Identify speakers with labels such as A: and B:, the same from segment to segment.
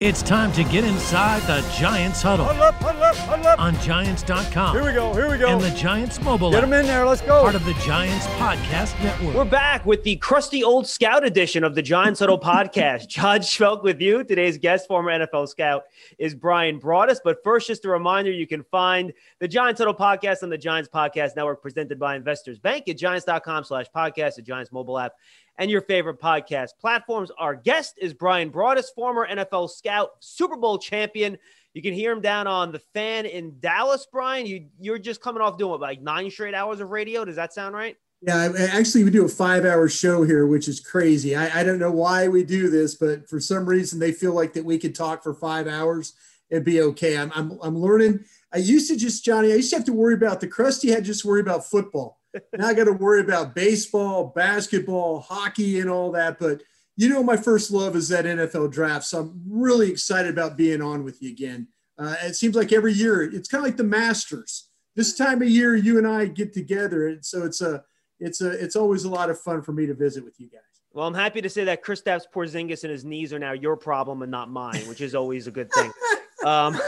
A: It's time to get inside the Giants huddle.
B: Huddle up, huddle up, huddle up.
A: On Giants.com.
B: Here we go, here we go.
A: And the Giants mobile
B: Get them in there, let's go.
A: Part of the Giants Podcast Network.
C: We're back with the crusty old scout edition of the Giants Huddle podcast. John Schmeelk with you. Today's guest, former NFL scout, is Brian Broaddus. But first, just a reminder you can find the Giants Huddle podcast on the Giants Podcast Network presented by Investors Bank at giants.com slash podcast, the Giants mobile app, and your favorite podcast platforms. Our guest is Brian Broaddus, former NFL scout, Super Bowl champion. You can hear him down on the fan in Dallas, Brian. You, you're just coming off doing what, like nine straight hours of radio. Does that sound right?
D: Yeah, actually, we do a five-hour show here, which is crazy. I, I, don't know why we do this, but for some reason, they feel like that we could talk for five hours and be okay. I'm, I'm, I'm learning. I used to just Johnny. I used to have to worry about the crusty head. Just worry about football. Now I got to worry about baseball, basketball, hockey, and all that. But you know, my first love is that NFL draft. So I'm really excited about being on with you again. Uh, it seems like every year it's kind of like the Masters. This time of year, you and I get together, and so it's a it's a it's always a lot of fun for me to visit with you guys.
C: Well, I'm happy to say that Kristaps Porzingis and his knees are now your problem and not mine, which is always a good thing. Um,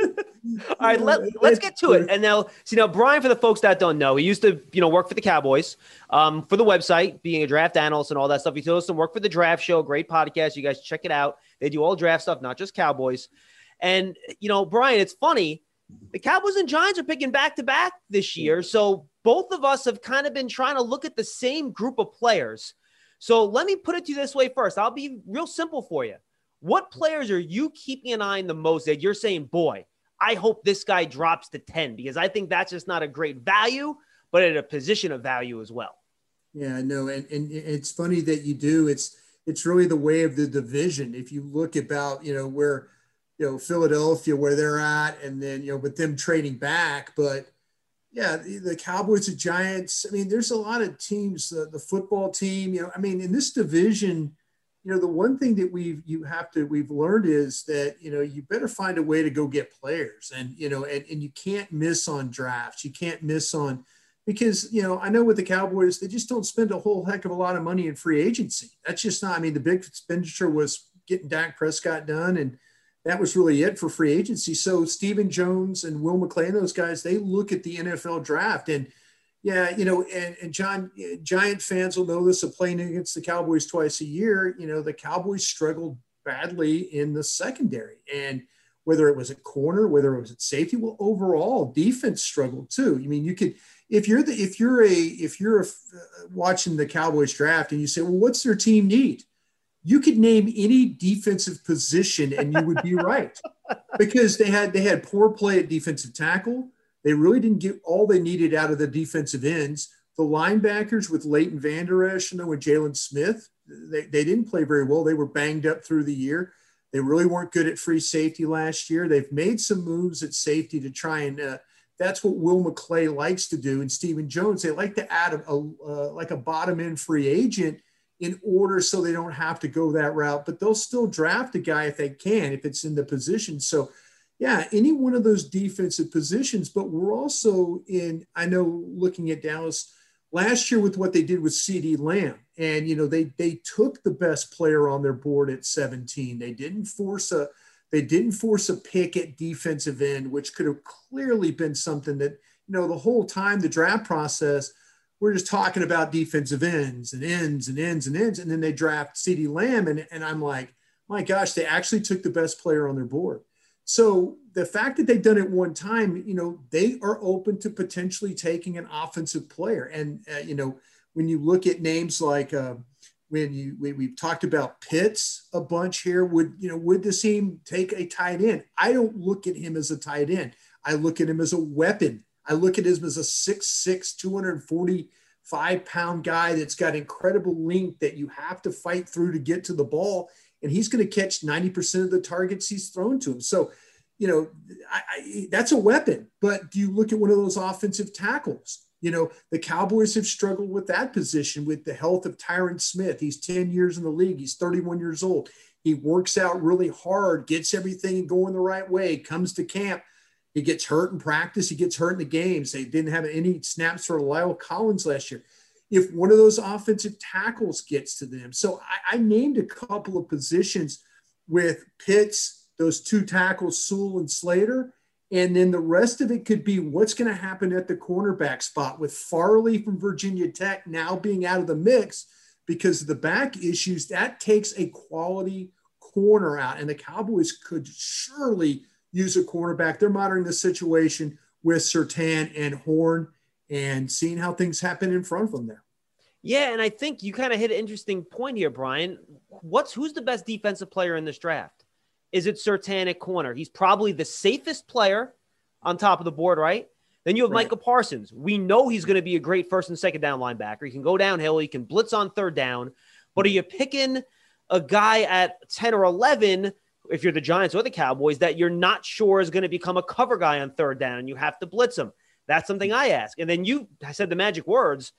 C: all right, let, let's get to it. And now, see, now Brian, for the folks that don't know, he used to, you know, work for the Cowboys, um, for the website, being a draft analyst and all that stuff. He does some work for the Draft Show, great podcast. You guys check it out. They do all draft stuff, not just Cowboys. And you know, Brian, it's funny. The Cowboys and Giants are picking back to back this year, so both of us have kind of been trying to look at the same group of players. So let me put it to you this way first. I'll be real simple for you. What players are you keeping an eye on the most that you're saying, boy, I hope this guy drops to 10 because I think that's just not a great value, but at a position of value as well.
D: Yeah, no, and, and it's funny that you do. It's it's really the way of the division. If you look about, you know, where you know Philadelphia, where they're at, and then you know, with them trading back, but yeah, the, the Cowboys, the Giants. I mean, there's a lot of teams. The, the football team, you know, I mean, in this division, you know, the one thing that we've you have to we've learned is that you know you better find a way to go get players, and you know, and, and you can't miss on drafts. You can't miss on because you know I know with the Cowboys they just don't spend a whole heck of a lot of money in free agency. That's just not. I mean, the big expenditure was getting Dak Prescott done, and that was really it for free agency. So Stephen Jones and Will McClay, those guys, they look at the NFL draft and yeah, you know, and, and John, Giant fans will know this of playing against the Cowboys twice a year. You know, the Cowboys struggled badly in the secondary, and whether it was at corner, whether it was at safety, well, overall defense struggled too. I mean, you could if you're the if you're a if you're a, uh, watching the Cowboys draft and you say, well, what's their team need? You could name any defensive position and you would be right because they had they had poor play at defensive tackle they really didn't get all they needed out of the defensive ends. The linebackers with Leighton Vander Esch, you know, and Jaylon Smith, they, they didn't play very well. They were banged up through the year. They really weren't good at free safety last year. They've made some moves at safety to try and uh, that's what Will McClay likes to do. And Stephen Jones, they like to add a, a uh, like a bottom end free agent in order so they don't have to go that route, but they'll still draft a guy if they can, if it's in the position. So yeah, any one of those defensive positions. But we're also in, I know, looking at Dallas last year with what they did with CeeDee Lamb. And, you know, they they took the best player on their board at 17. They didn't force a they didn't force a pick at defensive end, which could have clearly been something that, you know, the whole time the draft process, we're just talking about defensive ends and ends and ends and ends. And then they draft CeeDee Lamb. And, and I'm like, my gosh, they actually took the best player on their board. So the fact that they've done it one time, you know, they are open to potentially taking an offensive player. And uh, you know, when you look at names like uh, when you we, we've talked about Pitts a bunch here, would you know would the team take a tight end? I don't look at him as a tight end. I look at him as a weapon. I look at him as a 6'6", 245 pound guy that's got incredible length that you have to fight through to get to the ball and he's going to catch 90% of the targets he's thrown to him. So, you know, I, I, that's a weapon. But do you look at one of those offensive tackles? You know, the Cowboys have struggled with that position with the health of Tyron Smith. He's 10 years in the league, he's 31 years old. He works out really hard, gets everything going the right way, comes to camp. He gets hurt in practice, he gets hurt in the games. They didn't have any snaps for La'el Collins last year if one of those offensive tackles gets to them. So I, I named a couple of positions with Pitts, those two tackles, Sewell and Slater. And then the rest of it could be what's going to happen at the cornerback spot with Farley from Virginia Tech now being out of the mix because of the back issues. That takes a quality corner out, and the Cowboys could surely use a cornerback. They're monitoring the situation with Surtain and Horn and seeing how things happen in front of them there.
C: Yeah, and I think you kind of hit an interesting point here, Brian. What's who's the best defensive player in this draft? Is it Surtain at corner? He's probably the safest player on top of the board, right? Then you have right. Micah Parsons. We know he's going to be a great first and second down linebacker. He can go downhill, he can blitz on third down. But are you picking a guy at 10 or 11 if you're the Giants or the Cowboys that you're not sure is going to become a cover guy on third down and you have to blitz him? That's something I ask. And then you said the magic words.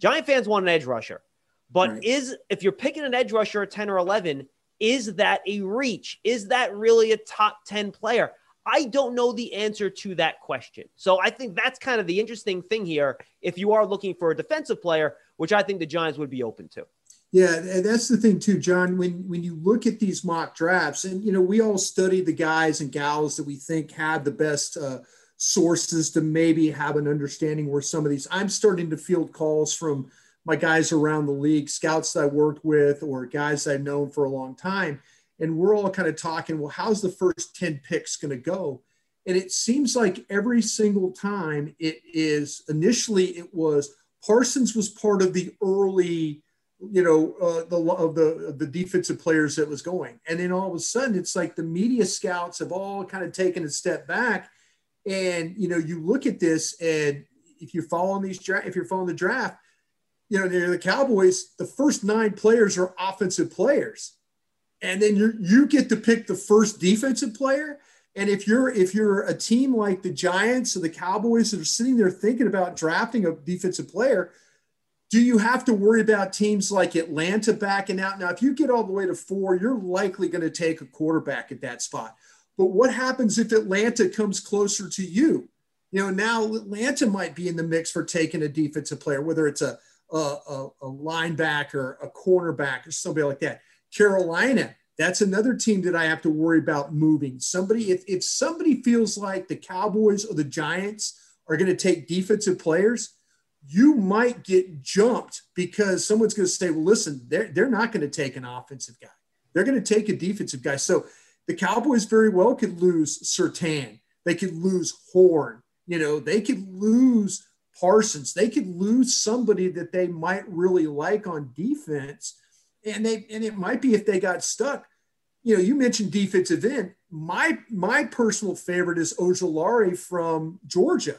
C: Giant fans want an edge rusher. But right. is if you're picking an edge rusher at 10 or 11, is that a reach? Is that really a top 10 player? I don't know the answer to that question. So I think that's kind of the interesting thing here. If you are looking for a defensive player, which I think the Giants would be open to.
D: Yeah, and that's the thing too, John. When when you look at these mock drafts, and you know, we all study the guys and gals that we think have the best uh, sources to maybe have an understanding where some of these. I'm starting to field calls from my guys around the league, scouts that I worked with, or guys I've known for a long time, and we're all kind of talking. Well, how's the first ten picks going to go? And it seems like every single time it is. Initially, it was Parsons was part of the early you know uh, the of the of the defensive players that was going and then all of a sudden it's like the media scouts have all kind of taken a step back and you know you look at this and if you're following these draft, if you're following the draft you know the cowboys the first nine players are offensive players and then you you get to pick the first defensive player and if you're if you're a team like the giants or the cowboys that are sitting there thinking about drafting a defensive player do you have to worry about teams like Atlanta backing out? Now, if you get all the way to four, you're likely going to take a quarterback at that spot. But what happens if Atlanta comes closer to you? You know, now Atlanta might be in the mix for taking a defensive player, whether it's a, a, a, a linebacker, a cornerback, or somebody like that. Carolina, that's another team that I have to worry about moving. Somebody, if, if somebody feels like the Cowboys or the Giants are going to take defensive players, you might get jumped because someone's going to say, well, listen, they're, they're not going to take an offensive guy. They're going to take a defensive guy. So the Cowboys very well could lose Surtain. They could lose Horn. You know, they could lose Parsons. They could lose somebody that they might really like on defense. And they and it might be if they got stuck. You know, you mentioned defensive end. My my personal favorite is Ojulari from Georgia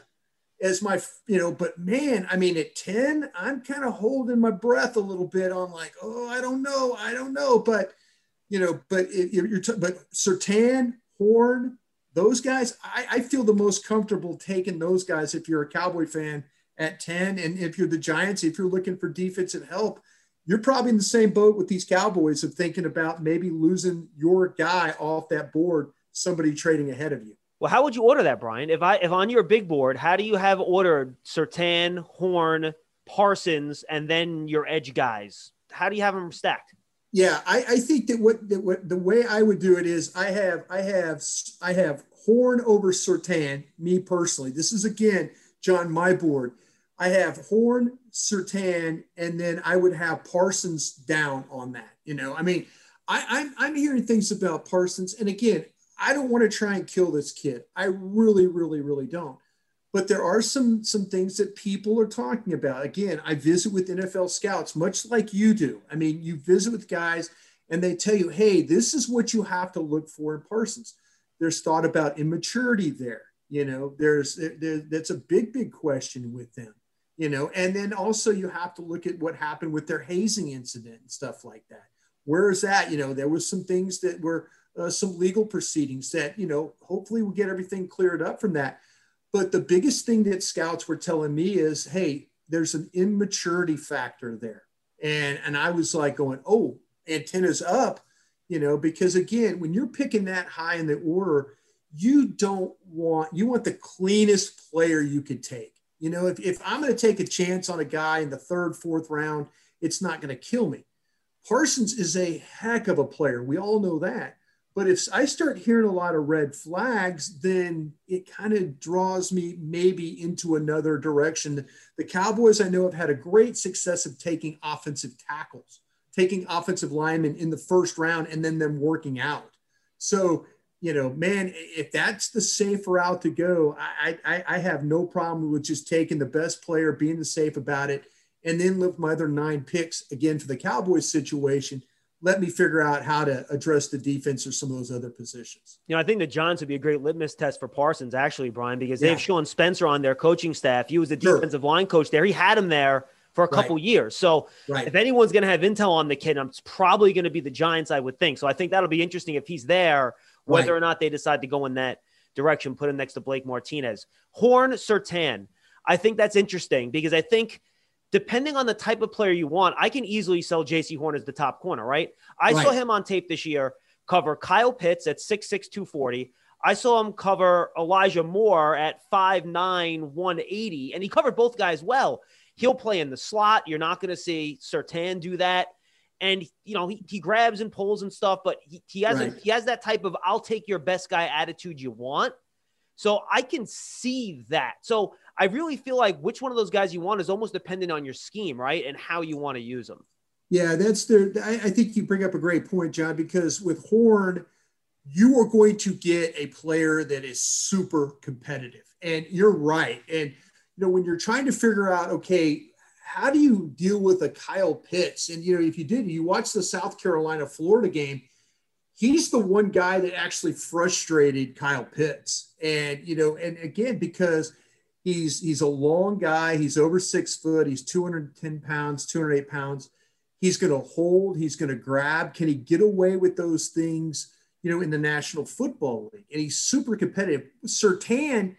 D: as my, you know, but man, I mean, at 10, I'm kind of holding my breath a little bit on like, oh, I don't know. I don't know. But, you know, but it, you're, t- but Surtain, Horn, those guys, I, I feel the most comfortable taking those guys if you're a Cowboy fan at 10. And if you're the Giants, if you're looking for defensive help, you're probably in the same boat with these Cowboys of thinking about maybe losing your guy off that board, somebody trading ahead of you.
C: Well, how would you order that, Brian? If I if on your big board, how do you have ordered Surtain, Horn, Parsons, and then your edge guys? How do you have them stacked?
D: Yeah, I, I think that what, that what the way I would do it is I have I have I have Horn over Surtain, me personally. This is again, John, my board. I have Horn, Surtain, and then I would have Parsons down on that. You know, I mean, I, I'm, I'm hearing things about Parsons, and again, I don't want to try and kill this kid. I really, really, really don't. But there are some some things that people are talking about. Again, I visit with NFL scouts, much like you do. I mean, you visit with guys and they tell you, hey, this is what you have to look for in Parsons. There's thought about immaturity there. You know, there's there, that's a big, big question with them. You know, and then also you have to look at what happened with their hazing incident and stuff like that. Where is that? You know, there was some things that were uh, some legal proceedings that, you know, hopefully we'll get everything cleared up from that. But the biggest thing that scouts were telling me is, hey, there's an immaturity factor there. And, and I was like going, oh, antennas up, you know, because again, when you're picking that high in the order, you don't want, you want the cleanest player you could take. You know, if, if I'm going to take a chance on a guy in the third, fourth round, it's not going to kill me. Parsons is a heck of a player. We all know that But if I start hearing a lot of red flags, then it kind of draws me maybe into another direction. The Cowboys, I know, have had a great success of taking offensive tackles, taking offensive linemen in the first round and then them working out. So, you know, man, if that's the safe route to go, I, I, I have no problem with just taking the best player, being the safe about it, and then live my other nine picks again for the Cowboys situation let me figure out how to address the defense or some of those other positions.
C: You know, I think the Giants would be a great litmus test for Parsons, actually, Brian, because they have Sean Spencer on their coaching staff. He was the defensive sure. line coach there. He had him there for a couple right. years. So right. if anyone's going to have intel on the kid, it's probably going to be the Giants, I would think. So I think that'll be interesting if he's there, whether right. or not they decide to go in that direction, put him next to Blake Martinez. Horn Surtain. I think that's interesting because I think – depending on the type of player you want, I can easily sell Jaycee Horn as the top corner, right? I right. saw him on tape this year cover Kyle Pitts at 6'6, 240. I saw him cover Elijah Moore at 5'9, 180, and he covered both guys well. He'll play in the slot. You're not going to see Surtain do that. And you know, he, he grabs and pulls and stuff, but he, he has right. he has that type of I'll take your best guy attitude you want. So I can see that. So I really feel like which one of those guys you want is almost dependent on your scheme, right? And how you want to use them.
D: Yeah, that's the. I, I think you bring up a great point, John, because with Horn, you are going to get a player that is super competitive. And you're right. And, you know, when you're trying to figure out, okay, how do you deal with a Kyle Pitts? And, you know, if you did, you watch the South Carolina Florida game, he's the one guy that actually frustrated Kyle Pitts. And, you know, and again, because He's he's a long guy. He's over six foot. He's 210 pounds, 208 pounds. He's going to hold. He's going to grab. Can he get away with those things? You know, in the National Football League, and he's super competitive. Surtain,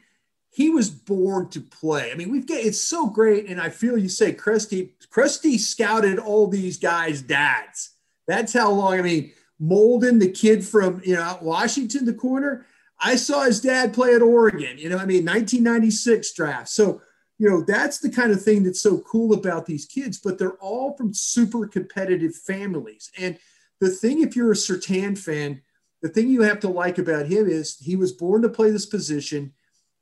D: he was born to play. I mean, we've got it's so great, and I feel you say Crusty. Crusty scouted all these guys' dads. That's how long. I mean, Molden the kid from you know Washington, the corner I saw his dad play at Oregon, you know, I mean, 1996 draft. So, you know, that's the kind of thing that's so cool about these kids, but they're all from super competitive families. And the thing, if you're a Surtain fan, the thing you have to like about him is he was born to play this position.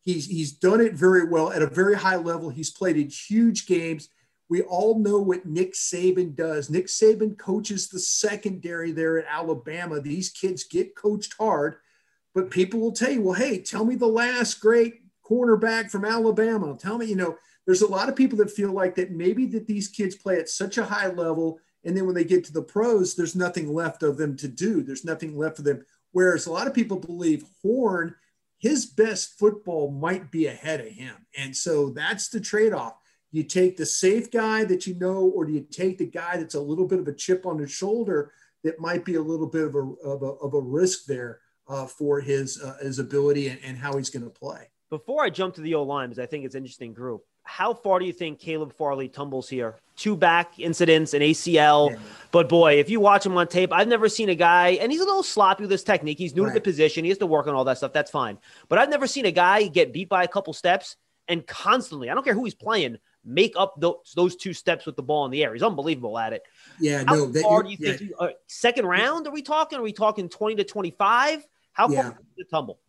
D: He's, he's done it very well at a very high level. He's played in huge games. We all know what Nick Saban does. Nick Saban coaches the secondary there at Alabama. These kids get coached hard but people will tell you, well, hey, tell me the last great cornerback from Alabama. Tell me, you know, there's a lot of people that feel like that maybe that these kids play at such a high level. And then when they get to the pros, there's nothing left of them to do. There's nothing left for them. Whereas a lot of people believe Horn, his best football might be ahead of him. And so that's the trade off. You take the safe guy that you know, or do you take the guy that's a little bit of a chip on his shoulder that might be a little bit of a, of a, of a risk there? Uh, for his uh, his ability and, and how he's going to play.
C: Before I jump to the O line, because I think it's an interesting group. How far do you think Caleb Farley tumbles here? Two back incidents, an ACL. Yeah. But boy, if you watch him on tape, I've never seen a guy, and he's a little sloppy with his technique. He's new right. to the position. He has to work on all that stuff. That's fine. But I've never seen a guy get beat by a couple steps and constantly, I don't care who he's playing, make up those, those two steps with the ball in the air. He's unbelievable at it.
D: Yeah,
C: How
D: no.
C: far do you yeah. think? uh, second round? Are we talking? Are we talking twenty to twenty five? How yeah. far the tumble?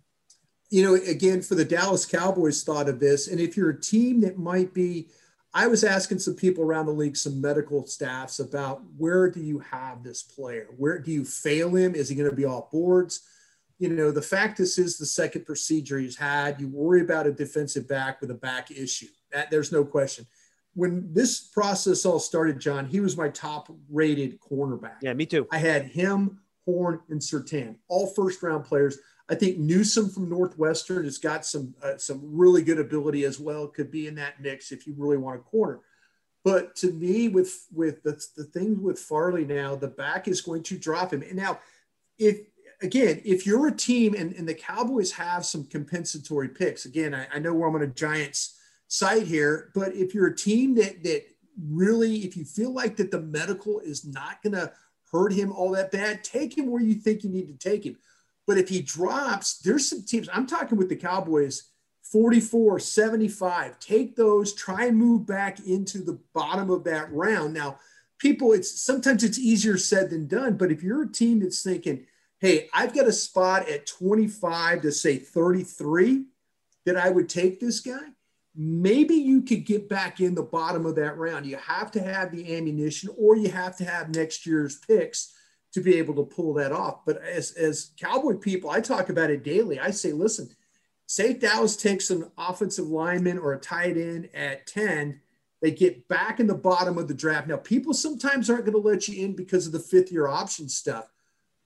D: You know, again, for the Dallas Cowboys thought of this, and if you're a team that might be, I was asking some people around the league, some medical staffs about where do you have this player? Where do you fail him? Is he going to be off boards? You know, the fact this is the second procedure he's had. You worry about a defensive back with a back issue. That there's no question. When this process all started, John, he was my top rated cornerback.
C: Yeah, me too.
D: I had him Horn, and Surtain, all first round players. I think Newsome from Northwestern has got some uh, some really good ability as well. Could be in that mix if you really want a corner. But to me, with with the, the thing with Farley now, the back is going to drop him. And now, if again, if you're a team and, and the Cowboys have some compensatory picks, again, I, I know we're on a Giants site here, but if you're a team that that really, if you feel like that the medical is not going to hurt him all that bad, take him where you think you need to take him. But if he drops, there's some teams, I'm talking with the Cowboys, 44, 75, take those, try and move back into the bottom of that round. Now, people, it's sometimes it's easier said than done, but if you're a team that's thinking, hey, I've got a spot at 25 to say 33 that I would take this guy. Maybe you could get back in the bottom of that round. You have to have the ammunition or you have to have next year's picks to be able to pull that off. But as, as Cowboy people, I talk about it daily. I say, listen, say Dallas takes an offensive lineman or a tight end at 10, they get back in the bottom of the draft. Now, people sometimes aren't going to let you in because of the fifth year option stuff.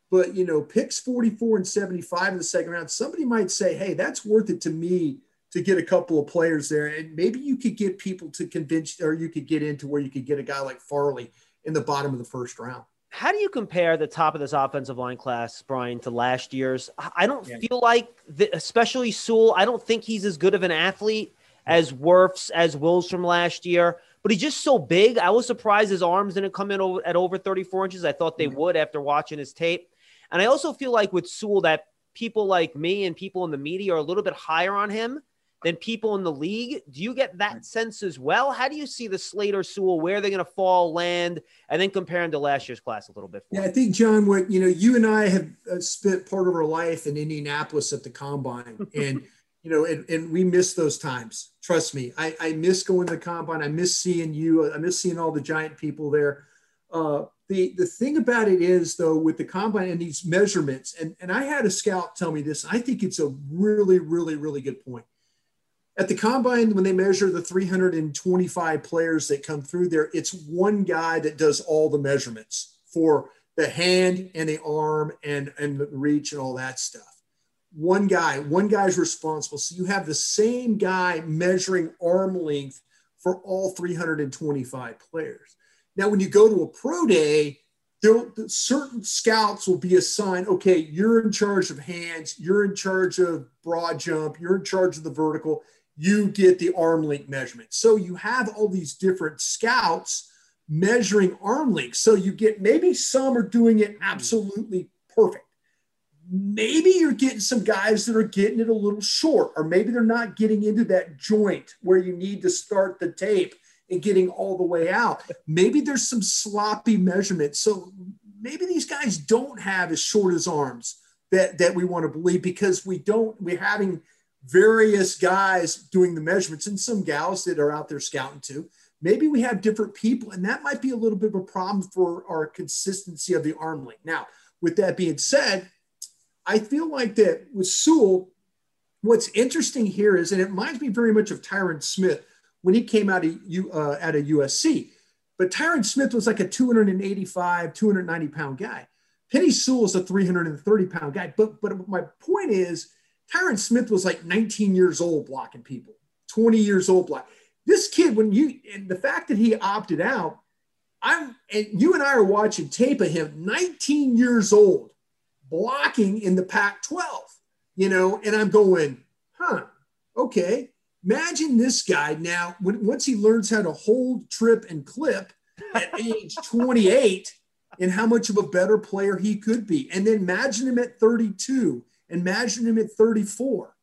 D: But, you know, picks 44 and 75 in the second round, somebody might say, hey, that's worth it to me to get a couple of players there. And maybe you could get people to convince, or you could get into where you could get a guy like Farley in the bottom of the first round.
C: How do you compare the top of this offensive line class, Brian, to last year's? I don't yeah. feel like, the, especially Sewell, I don't think he's as good of an athlete as Wirfs, as Wills from last year, but he's just so big. I was surprised his arms didn't come in over, at over 34 inches. I thought they would after watching his tape. And I also feel like with Sewell that people like me and people in the media are a little bit higher on him than people in the league. Do you get that sense as well? How do you see the Slater Sewell, where they're going to fall, land, and then compare them to last year's class a little bit?
D: yeah, I think, John, what, you know, you and I have uh, spent part of our life in Indianapolis at the combine. And, you know, and, and we miss those times. Trust me. I, I miss going to the combine. I miss seeing you. I miss seeing all the giant people there. Uh, the, the thing about it is, though, with the combine and these measurements, and, and I had a scout tell me this, I think it's a really, really, really good point at the combine when they measure the 325 players that come through there it's one guy that does all the measurements for the hand and the arm and and the reach and all that stuff. One guy one guy's responsible. So you have the same guy measuring arm length for all 325 players. Now when you go to a pro day there certain scouts will be assigned okay you're in charge of hands you're in charge of broad jump you're in charge of the vertical you get the arm length measurement. So you have all these different scouts measuring arm length. So you get maybe some are doing it hmm. absolutely perfect. Maybe you're getting some guys that are getting it a little short, or maybe they're not getting into that joint where you need to start the tape and getting all the way out. Maybe there's some sloppy measurement. So maybe these guys don't have as short as arms that, that we want to believe because we don't, we're having various guys doing the measurements and some gals that are out there scouting too. Maybe we have different people, and that might be a little bit of a problem for our consistency of the arm length. Now, with that being said, I feel like that with Sewell, what's interesting here is, and it reminds me very much of Tyron Smith when he came out of, uh, out of USC. But Tyron Smith was like a 285, 290 pound guy. Penei Sewell is a 330 pound guy. But but my point is, Tyron Smith was like 19 years old blocking people, 20 years old block. This kid, when you and the fact that he opted out, I'm and you and I are watching tape of him, 19 years old, blocking in the Pac-12, you know, and I'm going, huh, okay. Imagine this guy now, when, once he learns how to hold, trip, and clip at age 28, and how much of a better player he could be. And then imagine him at 32 Imagine him at 34.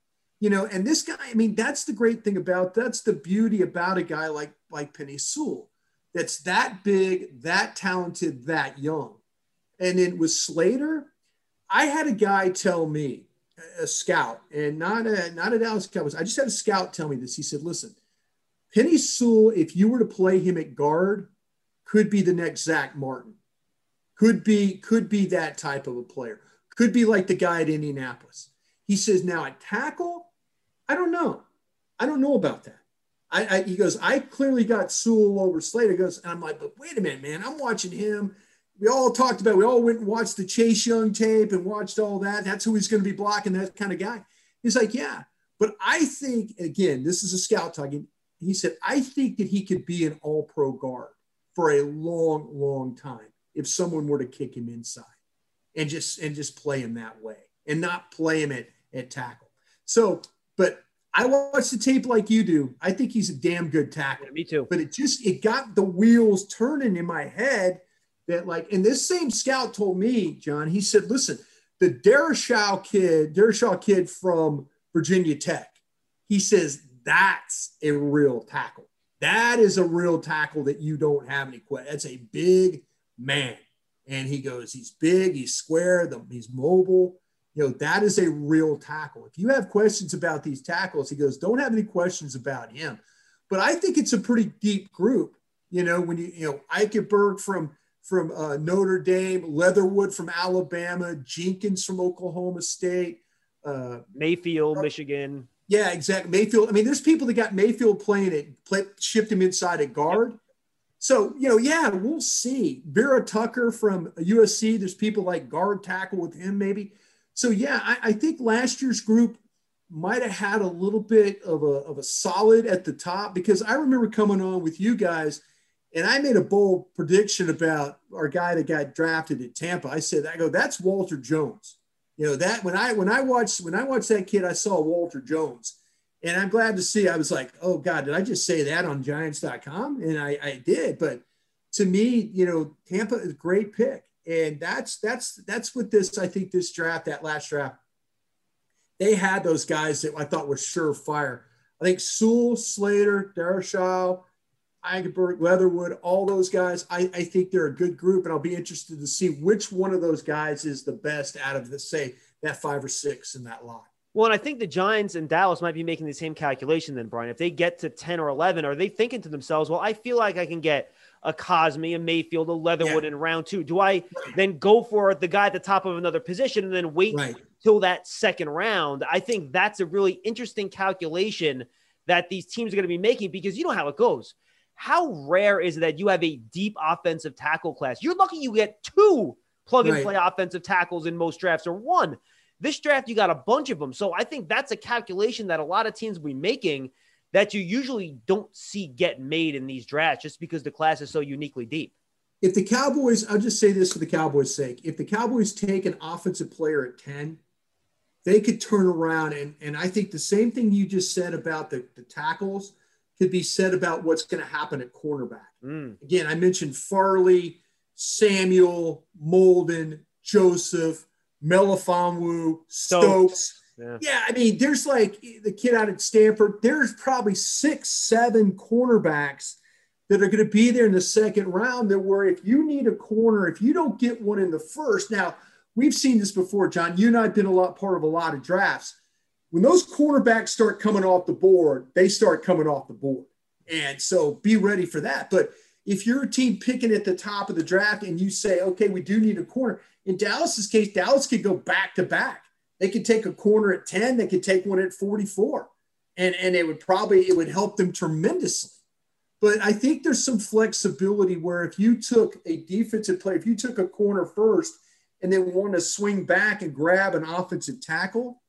D: You know, and this guy, I mean, that's the great thing about that's the beauty about a guy like like Penei Sewell. That's that big, that talented, that young. And then with Slater, I had a guy tell me, a scout, and not a not a Dallas Cowboys. I just had a scout tell me this. He said, "Listen, Penei Sewell, if you were to play him at guard, could be the next Zack Martin. Could be could be that type of a player. Could be like the guy at Indianapolis. He says, now at tackle, I don't know. I don't know about that. I, I, he goes, I clearly got Sewell over Slater. Goes, and I'm like, but wait a minute, man. I'm watching him. We all talked about, we all went and watched the Chase Young tape and watched all that. That's who he's going to be blocking, that kind of guy. He's like, yeah. But I think, again, this is a scout talking. He said, I think that he could be an all pro guard for a long, long time if someone were to kick him inside and just and just play him that way and not play him at, at tackle. So, but I watch the tape like you do. I think he's a damn good tackle.
C: Yeah, me too.
D: But it just it got the wheels turning in my head that like, and this same scout told me, John, he said, listen, the Darrisaw kid, Darrisaw kid from Virginia Tech, he says that's a real tackle. That is a real tackle that you don't have any question. That's a big man And he goes, he's big, he's square, he's mobile. You know, that is a real tackle. If you have questions about these tackles, he goes, don't have any questions about him. But I think it's a pretty deep group. You know, when you, you know, Eichenberg from from uh, Notre Dame, Leatherwood from Alabama, Jenkins from Oklahoma State,
C: uh, Mayfield, Michigan.
D: Yeah, exactly. Mayfield. I mean, there's people that got Mayfield playing it, play, shift him inside at guard. Yep. So, you know, yeah, we'll see. Vera Tucker from USC, there's people like guard tackle with him, maybe. So, yeah, I, I think last year's group might have had a little bit of a, of a solid at the top because I remember coming on with you guys and I made a bold prediction about our guy that got drafted at Tampa. I said, I go, that's Walter Jones you know that when I when I watched when I watched that kid, I saw Walter Jones, and I'm glad to see. I was like, oh God, did I just say that on Giants.com? And I, I did, but to me, you know, Tampa is a great pick, and that's that's that's what this I think this draft that last draft they had those guys that I thought were surefire. I think Sewell, Slater, Darrisaw, Eichenberg, Leatherwood, all those guys, I, I think they're a good group, and I'll be interested to see which one of those guys is the best out of the say that five or six in that lot.
C: Well, and I think the Giants and Dallas might be making the same calculation then, Brian. If they get to 10 or 11, are they thinking to themselves, well, I feel like I can get a Cosmi, a Mayfield, a Leatherwood yeah. in round two? Do I then go for the guy at the top of another position and then wait right. till that second round? I think that's a really interesting calculation that these teams are going to be making because you know how it goes. How rare is it that you have a deep offensive tackle class? You're lucky you get two plug and play right. offensive tackles in most drafts or one. This draft, you got a bunch of them. So I think that's a calculation that a lot of teams will be making that you usually don't see get made in these drafts just because the class is so uniquely deep.
D: If the Cowboys, I'll just say this for the Cowboys' sake, if the Cowboys take an offensive player at 10, they could turn around and, and I think the same thing you just said about the, the tackles – could be said about what's going to happen at cornerback. Mm. Again, I mentioned Farley, Samuel, Molden, Joseph, Melifonwu, Stokes. Yeah. yeah, I mean, there's like the kid out at Stanford. There's probably six, seven cornerbacks that are going to be there in the second round. That where if you need a corner, if you don't get one in the first, now we've seen this before, John. You and I've been a lot part of a lot of drafts when those cornerbacks start coming off the board, they start coming off the board. And so be ready for that. But if you're a team picking at the top of the draft and you say, okay, we do need a corner, in Dallas's case, Dallas could go back to back. They could take a corner at 10, they could take one at 44. And, and it would probably it would help them tremendously. But I think there's some flexibility where if you took a defensive player, if you took a corner first and then wanted to swing back and grab an offensive tackle,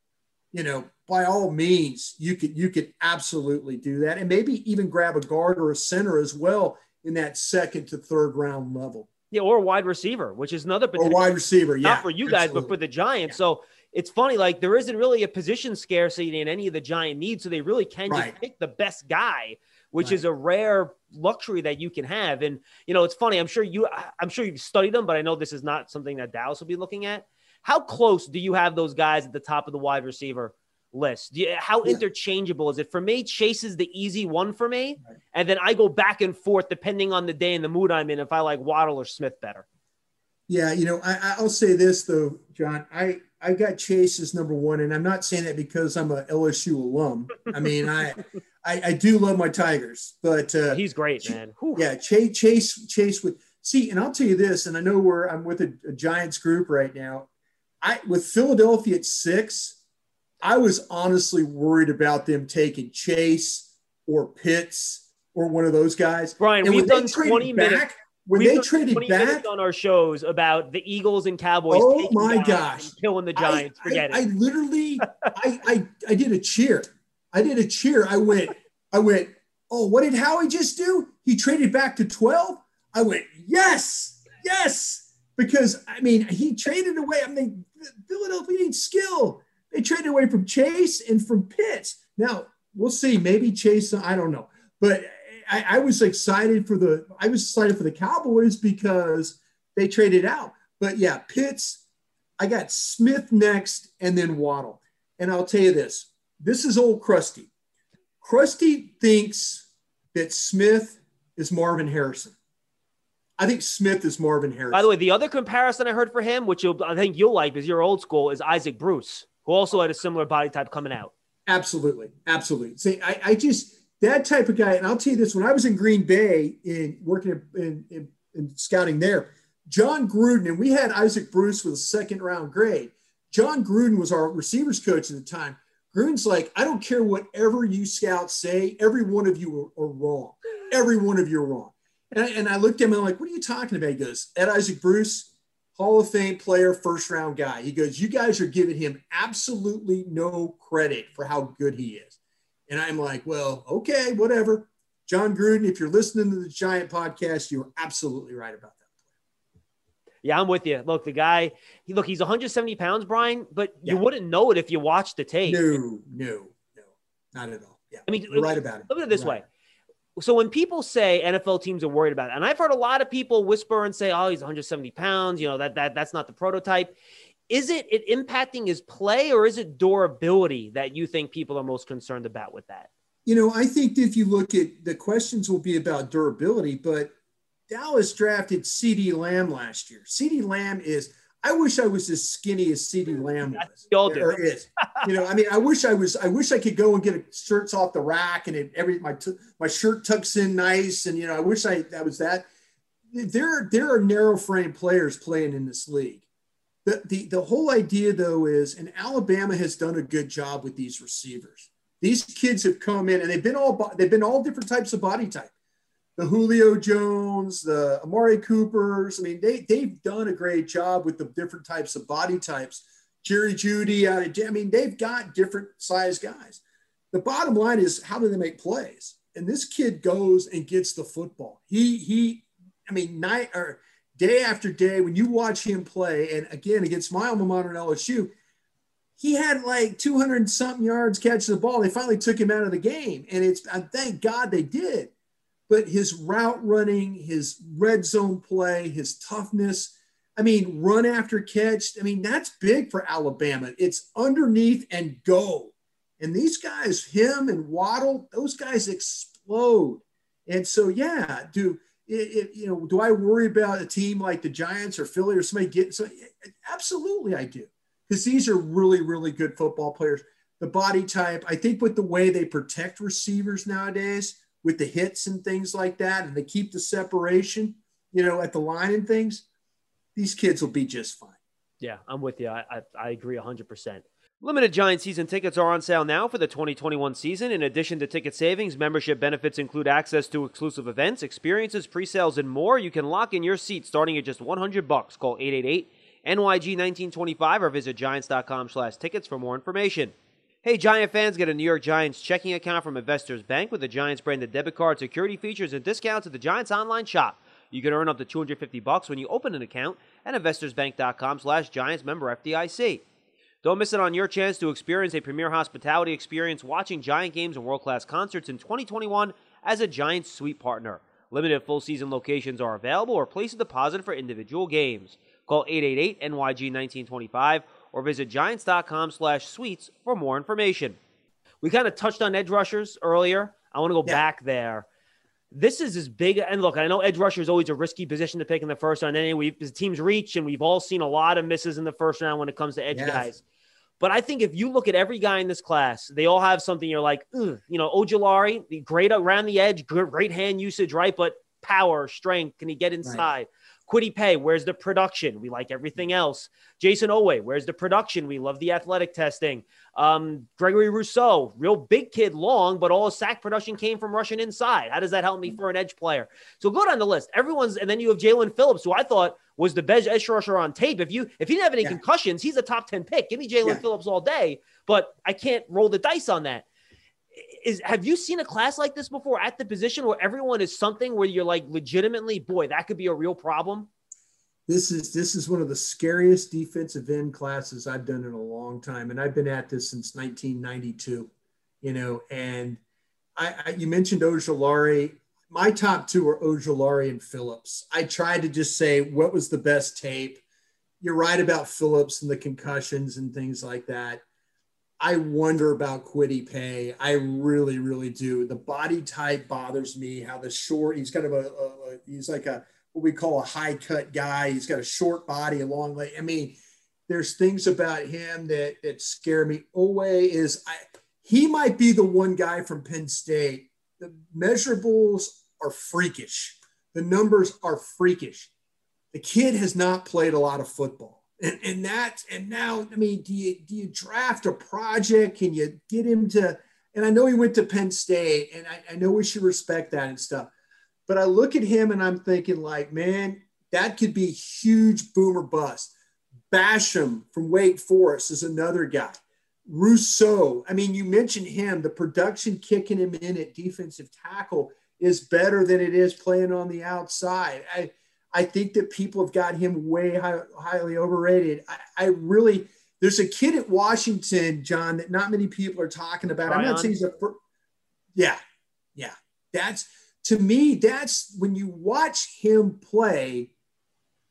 D: you know, by all means, you could you could absolutely do that, and maybe even grab a guard or a center as well in that second to third round level.
C: Yeah, or wide receiver, which is another
D: potential. Or wide receiver, yeah,
C: not for you guys, but for the Giants. Yeah. So it's funny, like there isn't really a position scarcity in any of the Giant needs, so they really can right. just pick the best guy, which right. is a rare luxury that you can have. And you know, it's funny. I'm sure you, I'm sure you've studied them, but I know this is not something that Dallas will be looking at. How close do you have those guys at the top of the wide receiver list? You, how yeah. interchangeable is it? For me, Chase is the easy one for me. Right. And then I go back and forth depending on the day and the mood I'm in if I like Waddle or Smith better.
D: Yeah, you know, I, will say this though, John. I I got Chase as number one, and I'm not saying that because I'm a LSU alum. I mean, I, I, I do love my Tigers, but uh,
C: he's great, man.
D: Whew. Yeah, Chase Chase Chase with see, and I'll tell you this, and I know where I'm with a, a Giants group right now. I with Philadelphia at six, I was honestly worried about them taking Chase or Pitts or one of those guys.
C: Brian, and we've done 20 back, minutes.
D: When they traded back
C: on our shows about the Eagles and Cowboys,
D: oh my gosh,
C: killing the Giants.
D: I,
C: Forget
D: I,
C: it.
D: I literally, I, I, I did a cheer. I did a cheer. I went, I went. Oh, what did Howie just do? He traded back to twelve. I went, yes, yes, because I mean, he traded away. I mean, Philadelphia needs skill. They traded away from Chase and from Pitts. Now we'll see. Maybe Chase. I don't know, but I, I was excited for the. I was excited for the Cowboys because they traded out. But yeah, Pitts. I got Smith next, and then Waddle. And I'll tell you this: this is old Krusty. Krusty thinks that Smith is Marvin Harrison. I think Smith is Marvin Harrison.
C: By the way, the other comparison I heard for him, which I think you'll like because you're old school, is Isaac Bruce, who also had a similar body type coming out.
D: Absolutely, absolutely. See, I, I just that type of guy, and I'll tell you this: when I was in Green Bay in working in, in, in scouting there, Jon Gruden, and we had Isaac Bruce with a second round grade. Jon Gruden was our receivers coach at the time. Gruden's like, I don't care whatever you scouts say, every one of you are, are wrong. Every one of you are wrong. And I, and I looked at him and I'm like, what are you talking about? He goes, Ed Isaac Bruce, Hall of Fame player, first round guy. He goes, You guys are giving him absolutely no credit for how good he is. And I'm like, Well, okay, whatever. Jon Gruden, if you're listening to the Giant podcast, you're absolutely right about that.
C: Yeah, I'm with you. Look, the guy, he look, he's 170 pounds, Brian, but yeah. you wouldn't know it if you watched the tape.
D: No, no, no, not at all. Yeah, I mean, right about it.
C: Look at it this
D: right.
C: way. So when people say NFL teams are worried about it, and I've heard a lot of people whisper and say, "Oh, he's 170 pounds," you know that that that's not the prototype. Is it it impacting his play, or is it durability that you think people are most concerned about with that?
D: You know, I think if you look at the questions will be about durability, but Dallas drafted CeeDee Lamb last year. CeeDee Lamb is, I wish I was as skinny as CeeDee Lamb was.
C: all do.
D: Or is. you know, I mean, I wish I was, I wish I could go and get shirts off the rack and it, every, my, my shirt tucks in nice. And, you know, I wish I, that was that. There, there are narrow frame players playing in this league. The, the, the whole idea though is, and Alabama has done a good job with these receivers. These kids have come in and they've been all, they've been all different types of body type the Julio Jones, the Amari Coopers. I mean, they, they've done a great job with the different types of body types. Jerry Jeudy, I mean, they've got different size guys. The bottom line is how do they make plays? And this kid goes and gets the football. He, he, I mean, night or day after day, when you watch him play, and again, against my alma mater and LSU, he had like 200 something yards catching the ball. They finally took him out of the game. And it's, and thank God they did but his route running, his red zone play, his toughness. I mean, run after catch. I mean, that's big for Alabama. It's underneath and go. And these guys, him and Waddle, those guys explode. And so, yeah, do it, it, you know? Do I worry about a team like the Giants or Philly or somebody getting? So, absolutely, I do, because these are really, really good football players. The body type, I think, with the way they protect receivers nowadays, with the hits and things like that, and they keep the separation, you know, at the line and things, these kids will be just fine.
C: Yeah, I'm with you. I, I, I agree 100%. Limited Giant season tickets are on sale now for the 2021 season. In addition to ticket savings, membership benefits include access to exclusive events, experiences, pre-sales, and more. You can lock in your seat starting at just 100 bucks. Call 888 NYG 1925 or visit giants.com slash tickets for more information. Hey, Giant fans, get a New York Giants checking account from Investors Bank with the Giants branded debit card, security features, and discounts at the Giants online shop. You can earn up to 250 bucks when you open an account at investorsbank.com slash Giants member FDIC. Don't miss it on your chance to experience a premier hospitality experience watching Giant games and world-class concerts in 2021 as a Giants suite partner. Limited full season locations are available or place a deposit for individual games. Call 888 NYG 1925 or visit giants.com slash suites for more information. We kind of touched on edge rushers earlier. I want to go yeah. back there. This is as big, and look, I know edge rusher is always a risky position to pick in the first round. Anyway, the teams reach, and we've all seen a lot of misses in the first round when it comes to edge yes. guys. But I think if you look at every guy in this class, they all have something you're like, you know, Ojulari, great around the edge, great hand usage, right? But power, strength, can he get inside? Right. Kwity Paye, where's the production? We like everything else. Jayson Oweh, where's the production? We love the athletic testing. Um, Gregory Rousseau, real big kid, long, but all his sack production came from rushing inside. How does that help me for an edge player? So go down the list. Everyone's, and then you have Jaelan Phillips, who I thought was the best edge rusher on tape. If you if he didn't have any yeah. concussions, he's a top 10 pick. Give me Jaelan yeah. Phillips all day, but I can't roll the dice on that is have you seen a class like this before at the position where everyone is something where you're like legitimately, boy, that could be a real problem?
D: This is this is one of the scariest defensive end classes I've done in a long time, and I've been at this since 1992. You know, and I, I you mentioned Ojulari. My top two are Ojulari and Phillips. I tried to just say what was the best tape. You're right about Phillips and the concussions and things like that. I wonder about Kwity Paye. I really, really do. The body type bothers me. How the short, he's kind of a, a he's like a what we call a high cut guy. He's got a short body, a long leg. I mean, there's things about him that that scare me. Oweh is I, he might be the one guy from Penn State. The measurables are freakish. The numbers are freakish. The kid has not played a lot of football. And, and that, and now, I mean, do you do you draft a project? Can you get him to? And I know he went to Penn State, and I, I know we should respect that and stuff. But I look at him and I'm thinking, like, man, that could be huge boomer bust. Basham from Wake Forest is another guy. Rousseau, I mean, you mentioned him, the production kicking him in at defensive tackle is better than it is playing on the outside. I, I think that people have got him way high, highly overrated. I, I, really, there's a kid at Washington, John, that not many people are talking about. I'm not saying he's a, yeah, yeah. That's to me, that's when you watch him play,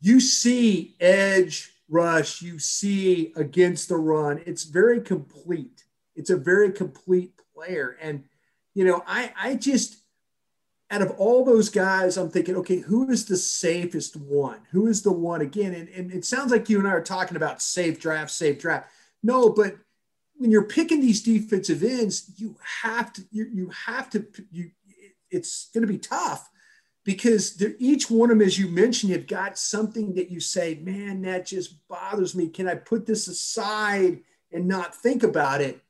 D: you see edge rush, you see against the run. It's very complete. It's a very complete player. And, you know, I, I just, out of all those guys, I'm thinking, okay, who is the safest one? Who is the one again? And, and it sounds like you and I are talking about safe draft, safe draft. No, but when you're picking these defensive ends, you have to, you, you have to, you, it's going to be tough because each one of them, as you mentioned, you've got something that you say, man, that just bothers me. Can I put this aside and not think about it?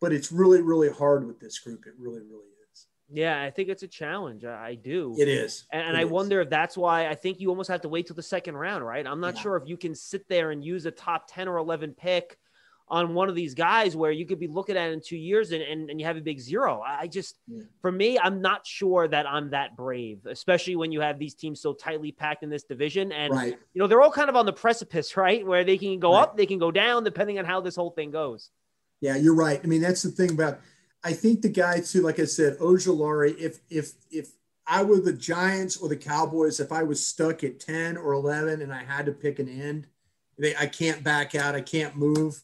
D: But it's really, really hard with this group. It really, really is.
C: Yeah, I think it's a challenge. I, do.
D: It is.
C: And, and
D: it
C: I
D: is.
C: wonder if that's why I think you almost have to wait till the second round, right? I'm not yeah. sure if you can sit there and use a top 10 or 11 pick on one of these guys where you could be looking at in two years and, and, and you have a big zero. I just, yeah. for me, I'm not sure that I'm that brave, especially when you have these teams so tightly packed in this division. And,
D: right.
C: you know, they're all kind of on the precipice, right? Where they can go right. up, they can go down, depending on how this whole thing goes.
D: Yeah, you're right. I mean, that's the thing about, I think the guy too, like I said, Ojulari, if, if, if I were the Giants or the Cowboys, if I was stuck at 10 or 11 and I had to pick an end, they, I can't back out. I can't move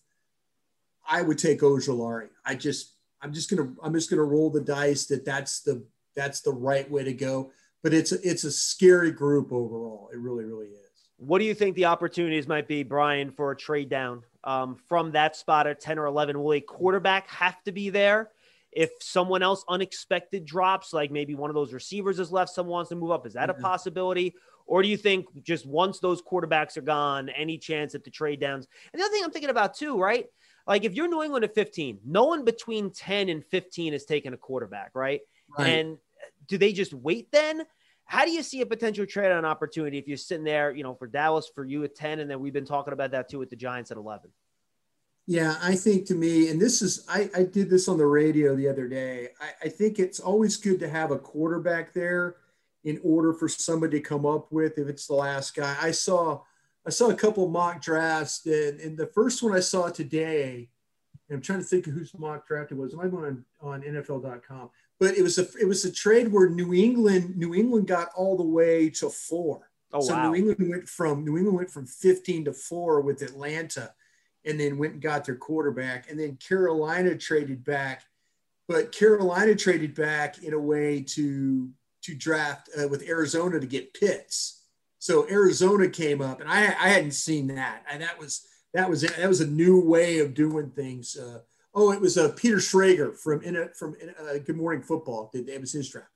D: I would take Ojulari. I just, I'm just gonna, I'm just gonna roll the dice that that's the, that's the right way to go. But it's, a, it's a scary group overall. It really, really is.
C: What do you think the opportunities might be, Brian, for a trade down um, from that spot at 10 or 11? Will a quarterback have to be there? If someone else unexpected drops, like maybe one of those receivers is left, someone wants to move up, is that mm-hmm. a possibility? Or do you think just once those quarterbacks are gone, any chance at the trade downs? And the other thing I'm thinking about too, right? Like if you're New England at 15, no one between 10 and 15 is taking a quarterback, right? right? And do they just wait then? How do you see a potential trade on opportunity if you're sitting there, you know, for Dallas, for you at 10, and then we've been talking about that too with the Giants at 11?
D: Yeah, I think to me, and this is, I, I did this on the radio the other day. I, I think it's always good to have a quarterback there in order for somebody to come up with if it's the last guy. I saw I saw a couple mock drafts, and, and, the first one I saw today, I'm trying to think of whose mock draft it was. I'm on on NFL.com, but it was a it was a trade where New England New England got all the way to four.
C: Oh,
D: so
C: wow.
D: New England went from New England went from 15 to four with Atlanta, and then went and got their quarterback, and then Carolina traded back, but Carolina traded back in a way to to draft uh, with Arizona to get Pitts. So Arizona came up, and I, I hadn't seen that, and that was that was that was a new way of doing things. Uh, oh, it was uh, Peter Schrager from in a, from uh, Good Morning Football. It was his draft.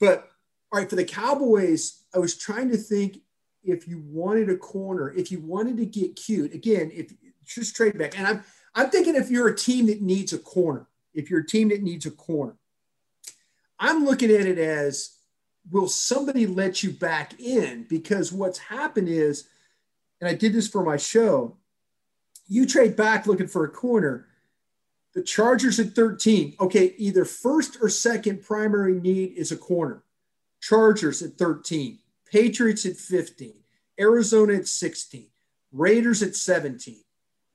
D: But all right, for the Cowboys, I was trying to think if you wanted a corner, if you wanted to get cute again, if just trade back, and I'm I'm thinking if you're a team that needs a corner, if you're a team that needs a corner, I'm looking at it as will somebody let you back in? Because what's happened is, and I did this for my show, you trade back looking for a corner. The Chargers at 13. Okay, either first or second primary need is a corner. Chargers at 13. Patriots at 15. Arizona at 16. Raiders at 17.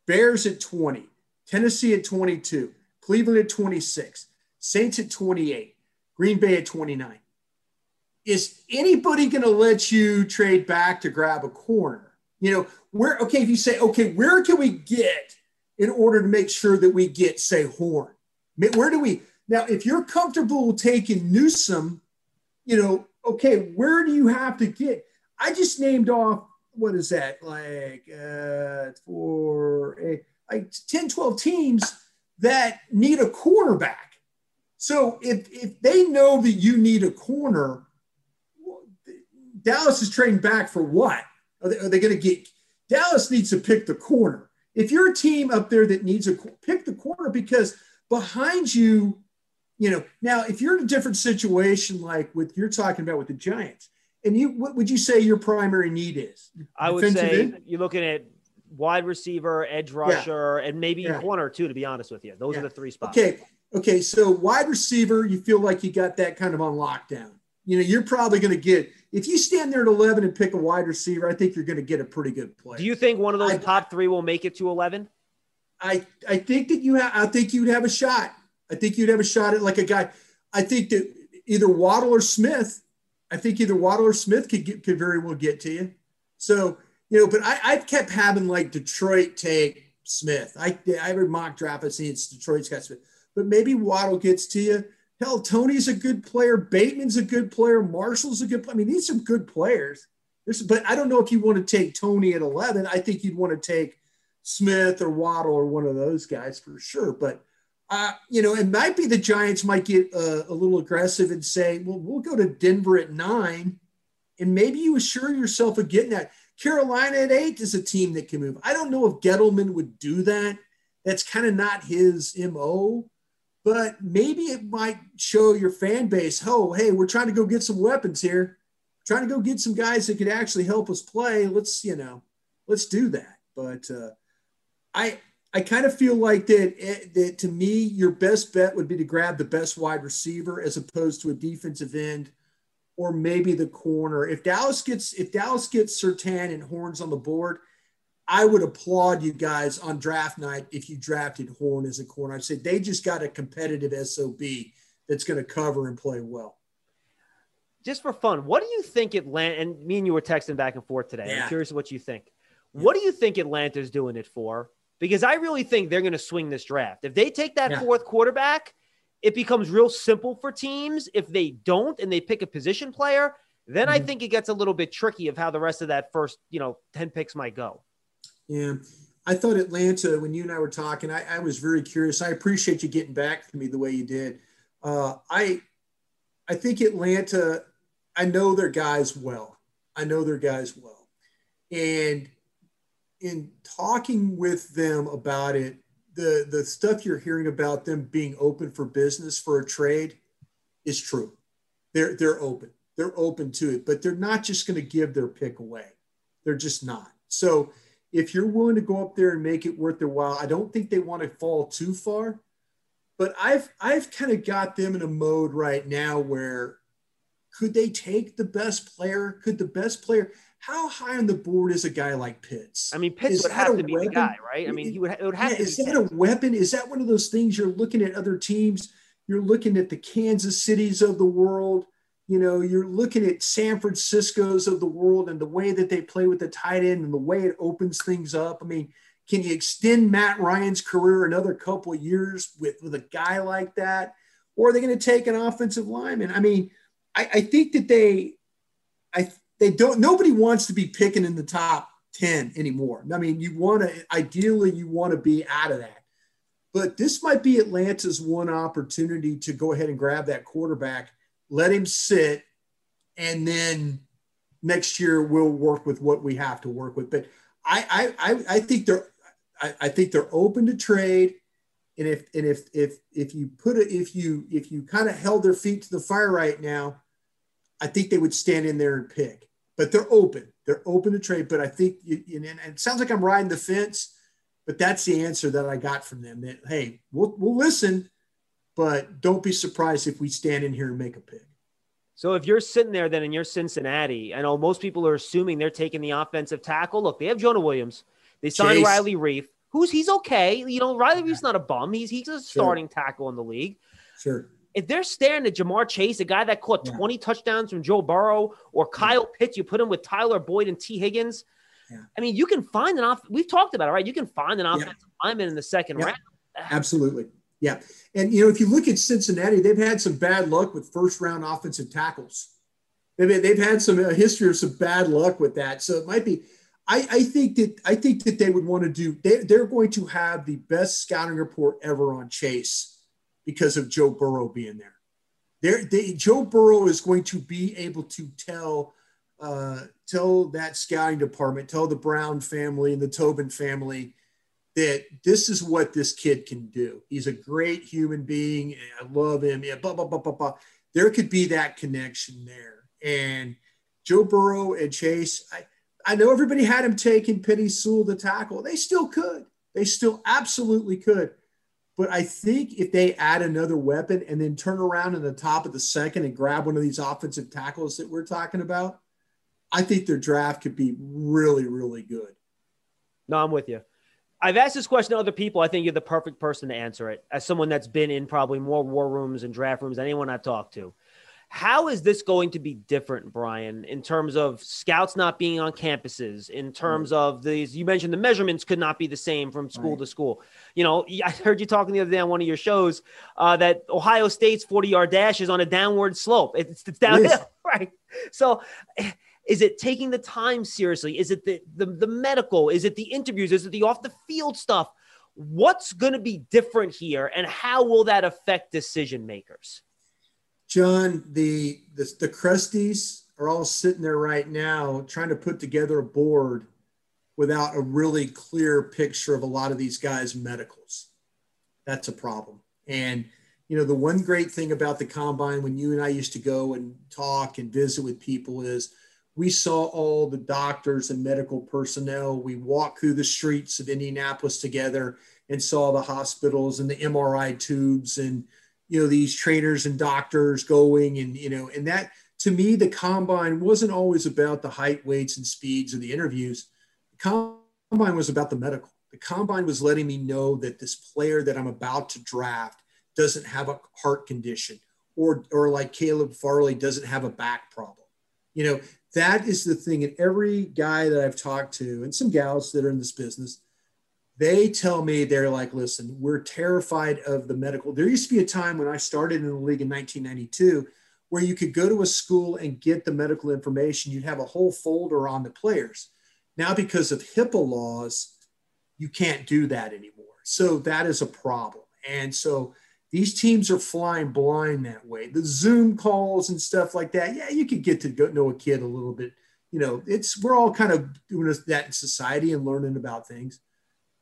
D: Bears at 20. Tennessee at 22. Cleveland at 26. Saints at 28. Green Bay at 29 is anybody going to let you trade back to grab a corner? You know, where, okay, if you say, okay, where can we get in order to make sure that we get, say, Horn? Where do we, now, if you're comfortable taking Newsome, you know, okay, where do you have to get? I just named off what is that like uh, for a, like 10, 12 teams that need a quarterback So if if they know that you need a corner, Dallas is trading back for what? Are they, are they going to get? Dallas needs to pick the corner. If you're a team up there that needs a pick the corner because behind you, you know. Now, if you're in a different situation, like with you're talking about with the Giants, and you, what would you say your primary need is?
C: I would say end? you're looking at wide receiver, edge rusher, yeah. and maybe yeah. corner too. To be honest with you, those yeah. are the three spots.
D: Okay, okay. So wide receiver, you feel like you got that kind of on lockdown. You know, you're probably going to get if you stand there at 11 and pick a wide receiver. I think you're going to get a pretty good play.
C: Do you think one of those I, top three will make it to 11?
D: I I think that you have. I think you'd have a shot. I think you'd have a shot at like a guy. I think that either Waddle or Smith. I think either Waddle or Smith could get, could very well get to you. So you know, but I, I've kept having like Detroit take Smith. I would mock draft. I see it's Detroit's got Smith, but maybe Waddle gets to you. Hell, Toney's a good player. Bateman's a good player. Marshall's a good. Player. I mean, these are some good players. There's, but I don't know if you want to take Toney at 11. I think you'd want to take Smith or Waddle or one of those guys for sure. But uh, you know, it might be the Giants might get uh, a little aggressive and say, well, we'll go to Denver at nine. And maybe you assure yourself of getting that. Carolina at eight is a team that can move. I don't know if Gettleman would do that. That's kind of not his MO, but maybe it might show your fan base, oh, hey, we're trying to go get some weapons here, trying to go get some guys that could actually help us play. Let's, you know, let's do that. But uh, I, I kind of feel like that, eh, that to me, your best bet would be to grab the best wide receiver as opposed to a defensive end or maybe the corner. If Dallas gets if Dallas gets Surtain and Horns on the board, I would applaud you guys on draft night if you drafted Horn as a corner. I'd say they just got a competitive SOB that's going to cover and play well.
C: Just for fun, what do you think Atlanta and me and you were texting back and forth today? Yeah. I'm curious what you think. Yeah. What do you think Atlanta's doing it for? Because I really think they're going to swing this draft. If they take that yeah. fourth quarterback, it becomes real simple for teams. If they don't and they pick a position player, then mm-hmm. I think it gets a little bit tricky of how the rest of that first, you know, 10 picks might go.
D: Yeah. I thought Atlanta, when you and I were talking, I, I was very curious. I appreciate you getting back to me the way you did. Uh, I, I think Atlanta, I know their guys well. I know their guys well. And in talking with them about it, the the stuff you're hearing about them being open for business for a trade is true. They're they're open. They're open to it, but they're not just going to give their pick away. They're just not. So if you're willing to go up there and make it worth their while, I don't think they want to fall too far. But I've I've kind of got them in a mode right now where could they take the best player? Could the best player? How high on the board is a guy like Pitts?
C: I mean, Pitts is would have to be weapon? the guy, right? I mean, he would. It would have yeah, to.
D: Is that Pitts. a weapon? Is that one of those things you're looking at other teams? You're looking at the Kansas Cities of the world. You know, you're looking at San Francisco's of the world and the way that they play with the tight end and the way it opens things up. I mean, can you extend Matt Ryan's career another couple of years with, with a guy like that? Or are they going to take an offensive lineman? I mean, I, I think that they, I they don't nobody wants to be picking in the top 10 anymore. I mean, you want to ideally you want to be out of that. But this might be Atlanta's one opportunity to go ahead and grab that quarterback, let him sit, and then next year we'll work with what we have to work with. But I I I think they're I, I think they're open to trade. And if and if if if you put it if you if you kind of held their feet to the fire right now, I think they would stand in there and pick but they're open. They're open to trade. But I think, you, and it sounds like I'm riding the fence, but that's the answer that I got from them. That hey, we'll we'll listen, but don't be surprised if we stand in here and make a pick.
C: So if you're sitting there, then in your Cincinnati, I know most people are assuming they're taking the offensive tackle. Look, they have Jonah Williams. They signed Chase. Riley Reiff, who's he's okay. You know, Riley Reiff's not a bum. He's he's a starting sure. tackle in the league.
D: Sure
C: if they're staring at Ja'Marr Chase, a guy that caught yeah. 20 touchdowns from Joe Burrow, or Kyle yeah. Pitts, you put him with Tyler Boyd and Tee Higgins. Yeah. I mean, you can find an off. We've talked about it, right? You can find an offensive lineman in the second round.
D: Absolutely. Yeah. And, you know, if you look at Cincinnati, they've had some bad luck with first round offensive tackles. They've, they've had some a history of some bad luck with that. So it might be. I, I think that I think that they would want to do. They, they're going to have the best scouting report ever on Chase because of Joe Burrow being there. There, they, Joe Burrow is going to be able to tell uh, tell that scouting department, tell the Brown family and the Tobin family that this is what this kid can do. He's a great human being. I love him. Yeah, blah, blah, blah, blah, blah. There could be that connection there. And Joe Burrow and Chase, I, I know everybody had him taking Penei Sewell to tackle. They still could. They still absolutely could. But I think if they add another weapon and then turn around in the top of the second and grab one of these offensive tackles that we're talking about, I think their draft could be really, really good.
C: No, I'm with you. I've asked this question to other people. I think you're the perfect person to answer it as someone that's been in probably more war rooms and draft rooms than anyone I've talked to. How is this going to be different, Brian, in terms of scouts not being on campuses, in terms right. of these? You mentioned the measurements could not be the same from school right. to school. You know, I heard you talking the other day on one of your shows uh, that Ohio State's 40 yard dash is on a downward slope. It's, it's downhill, right? So, is it taking the time seriously? Is it the, the, the medical? Is it the interviews? Is it the off the field stuff? What's going to be different here, and how will that affect decision makers?
D: John, the, the the Crusties are all sitting there right now trying to put together a board without a really clear picture of a lot of these guys' medicals. That's a problem. And you know, the one great thing about the combine when you and I used to go and talk and visit with people is we saw all the doctors and medical personnel. We walked through the streets of Indianapolis together and saw the hospitals and the MRI tubes and you know these trainers and doctors going and you know and that to me the combine wasn't always about the height weights and speeds of the interviews. The combine was about the medical. The combine was letting me know that this player that i'm about to draft doesn't have a heart condition or or like caleb farley doesn't have a back problem. You know that is the thing. And every guy that i've talked to and some gals that are in this business they tell me they're like, listen, we're terrified of the medical. There used to be a time when I started in the league in 1992 where you could go to a school and get the medical information. You'd have a whole folder on the players. Now, because of HIPAA laws, you can't do that anymore. So that is a problem. And so these teams are flying blind that way. The Zoom calls and stuff like that. Yeah, you could get to know a kid a little bit. You know, it's we're all kind of doing that in society and learning about things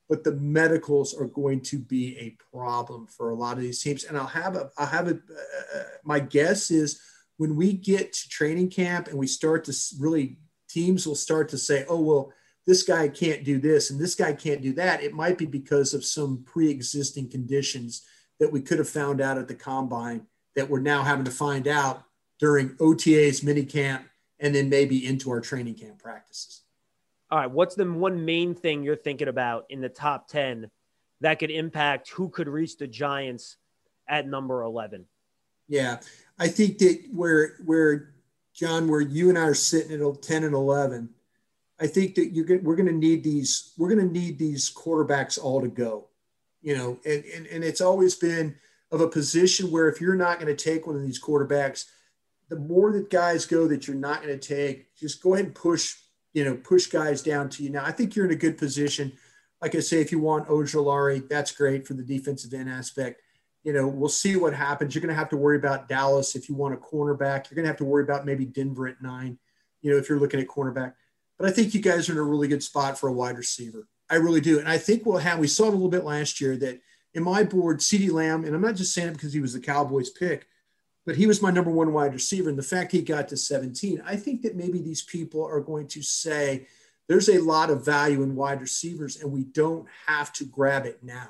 D: but the medicals are going to be a problem for a lot of these teams. And I'll have a, I'll have a, uh, my guess is when we get to training camp and we start to really, teams will start to say, oh, well, this guy can't do this and this guy can't do that. It might be because of some pre existing conditions that we could have found out at the combine that we're now having to find out during OTAs, mini camp, and then maybe into our training camp practices
C: all right, what's the one main thing you're thinking about in the top 10 that could impact who could reach the Giants at number 11?
D: Yeah, I think that where, where John, where you and I are sitting at 10 and 11, I think that you're we're going to need these, we're going to need these quarterbacks all to go, you know, and, and, and it's always been of a position where if you're not going to take one of these quarterbacks, the more that guys go that you're not going to take, just go ahead and push you know, push guys down to you. Now, I think you're in a good position. Like I say, if you want Ojulari, that's great for the defensive end aspect. You know, we'll see what happens. You're going to have to worry about Dallas if you want a cornerback. You're going to have to worry about maybe Denver at nine, you know, if you're looking at cornerback. But I think you guys are in a really good spot for a wide receiver. I really do. And I think we'll have, we saw it a little bit last year that in my board, CeeDee Lamb, and I'm not just saying it because he was the Cowboys pick, but he was my number one wide receiver. And the fact he got to 17, I think that maybe these people are going to say there's a lot of value in wide receivers and we don't have to grab it now.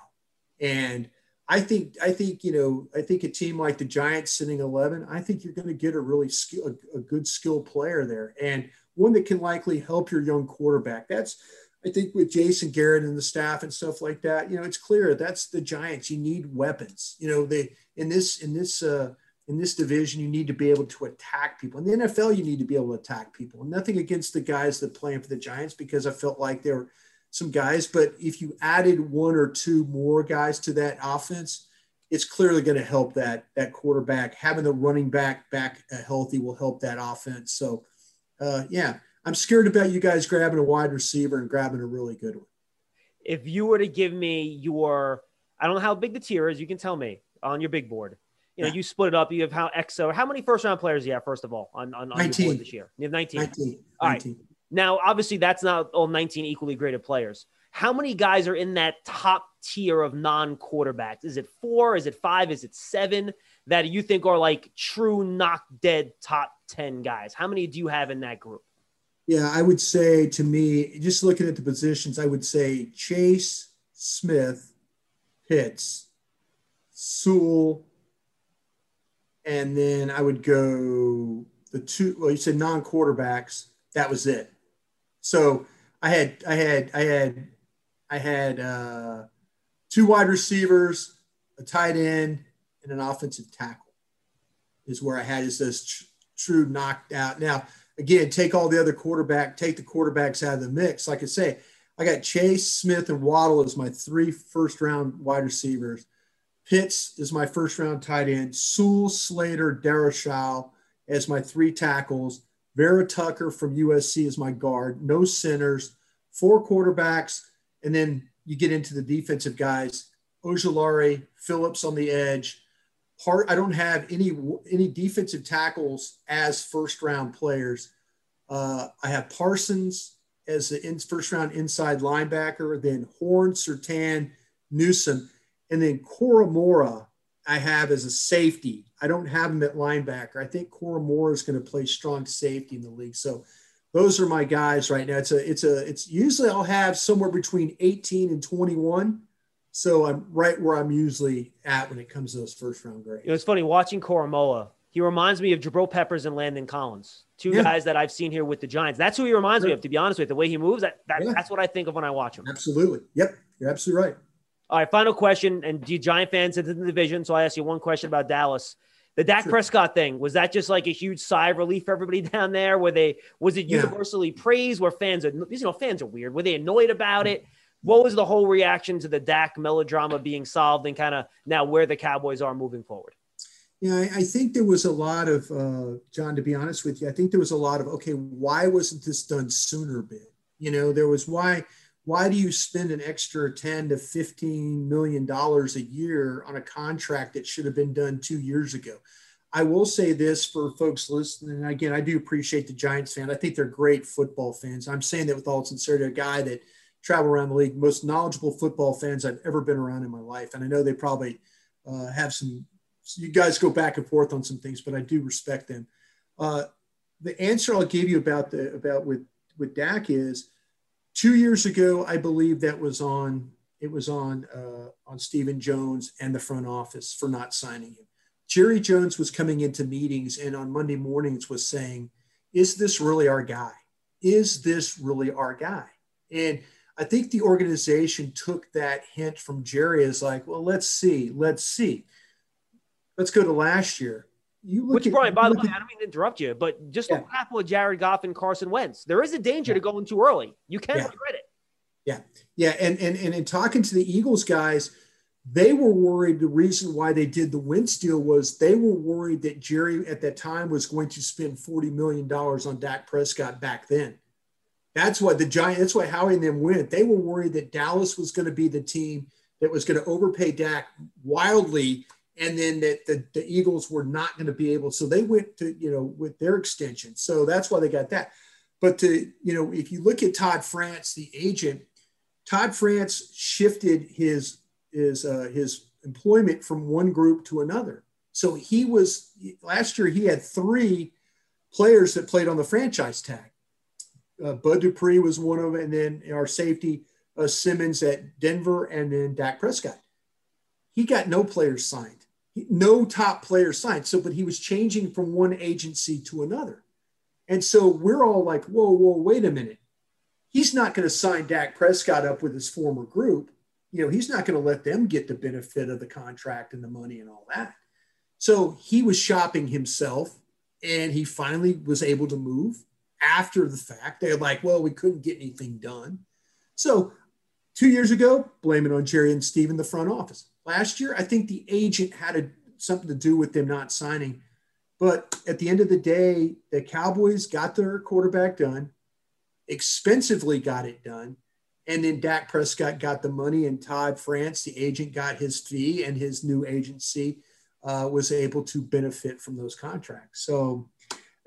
D: And I think, I think, you know, I think a team like the Giants sitting 11, I think you're going to get a really skill, a, a good skill player there and one that can likely help your young quarterback. That's, I think with Jason Garrett and the staff and stuff like that, you know, it's clear that's the Giants. You need weapons. You know, they in this in this uh, in this division, you need to be able to attack people. In the NFL, you need to be able to attack people. Nothing against the guys that playing for the Giants because I felt like there were some guys, but if you added one or two more guys to that offense, it's clearly going to help that that quarterback having the running back back uh, healthy will help that offense. So, uh, yeah, I'm scared about you guys grabbing a wide receiver and grabbing a really good one.
C: If you were to give me your, I don't know how big the tier is. You can tell me on your big board. You know, yeah. you split it up. You have how EXO. How many first round players do you have? First of all, on on, on 19. your board this year, you have 19.
D: 19.
C: All right. 19. Now, obviously, that's not all 19 equally graded players. How many guys are in that top tier of non quarterbacks? Is it four? Is it five? Is it seven that you think are like true knock dead top 10 guys? How many do you have in that group?
D: Yeah, I would say to me, just looking at the positions, I would say Chase, Smith, Pitts, Sewell, and then I would go the two. Well, you said non quarterbacks. That was it. So I had I had I had I had uh, two wide receivers, a tight end, and an offensive tackle. Is where I had is this tr- true knocked out. Now again, take all the other quarterback, take the quarterbacks out of the mix. Like I say, I got Chase, Smith, and Waddle as my three first round wide receivers. Pitts is my first round tight end. Sewell, Slater, Darrisaw as my three tackles. Vera Tucker from USC is my guard. No centers, four quarterbacks, and then you get into the defensive guys. Ojulari, Phillips on the edge. Part I don't have any any defensive tackles as first round players. Uh, I have Parsons as the in, first round inside linebacker, then Horn, Surtain, Newsome, and then Koramoah I have as a safety. I don't have him at linebacker. I think Koramoah is going to play strong safety in the league. So those are my guys right now. It's a it's a it's usually I'll have somewhere between 18 and 21. So I'm right where I'm usually at when it comes to those first round grades.
C: You know, it's funny watching Koramoah. He reminds me of Jabril Peppers and Landon Collins, two yeah. guys that I've seen here with the Giants. That's who he reminds me of, to be honest with. you. The way he moves, that, that yeah. that's what I think of when I watch him.
D: Absolutely. Yep. You're absolutely right.
C: All right, final question. And you Giant fans into the division, so I ask you one question about Dallas. The Dak sure. Prescott thing was that just like a huge sigh of relief for everybody down there? Were they was it universally yeah. praised? Were fans are you know fans are weird? Were they annoyed about it? What was the whole reaction to the Dak melodrama being solved and kind of now where the Cowboys are moving forward?
D: Yeah, I, I think there was a lot of uh, John. To be honest with you, I think there was a lot of okay. Why wasn't this done sooner? Bit you know there was why why do you spend an extra 10 to 15 million dollars a year on a contract that should have been done two years ago? I will say this for folks listening again i do appreciate the giants fan. I think they're great football fans. I'm saying that with all sincerity a guy that travel around the league most knowledgeable football fans i've ever been around in my life. And i know they probably uh, have some you guys go back and forth on some things but i do respect them. Uh, the answer i'll give you about the about with with dak is Two years ago, I believe that was on it was on uh, on Stephen Jones and the front office for not signing him. Jerry Jones was coming into meetings and on Monday mornings was saying, "Is this really our guy? Is this really our guy?" And I think the organization took that hint from Jerry as like, "Well, let's see, let's see." Let's go to last year
C: you Which, at, Brian, by the way, at, I don't mean to interrupt you, but just yeah. what happened with Jared Goff and Carson Wentz. There is a danger yeah. to going too early. You can yeah. regret it.
D: Yeah. Yeah. And, and, and in talking to the Eagles guys, they were worried. The reason why they did the Wentz deal was they were worried that Jerry at that time was going to spend $40 million on Dak Prescott back then. That's why the Giant, that's why Howie and them went. They were worried that Dallas was going to be the team that was going to overpay Dak wildly and then that the, the Eagles were not going to be able. So they went to, you know, with their extension. So that's why they got that. But to, you know, if you look at Todd France, the agent, Todd France shifted his his uh, his employment from one group to another. So he was last year he had three players that played on the franchise tag. Uh, Bud Dupree was one of them, and then our safety uh, Simmons at Denver, and then Dak Prescott. He got no players signed no top player signed. So, but he was changing from one agency to another. And so we're all like, whoa, whoa, wait a minute. He's not going to sign Dak Prescott up with his former group. You know, he's not going to let them get the benefit of the contract and the money and all that. So he was shopping himself and he finally was able to move after the fact. They're like, well, we couldn't get anything done. So two years ago, blame it on Jerry and Steve in the front office last year. I think the agent had a, something to do with them not signing. But at the end of the day, the Cowboys got their quarterback done, expensively got it done. And then Dak Prescott got the money, and Todd France, the agent, got his fee, and his new agency uh, was able to benefit from those contracts. So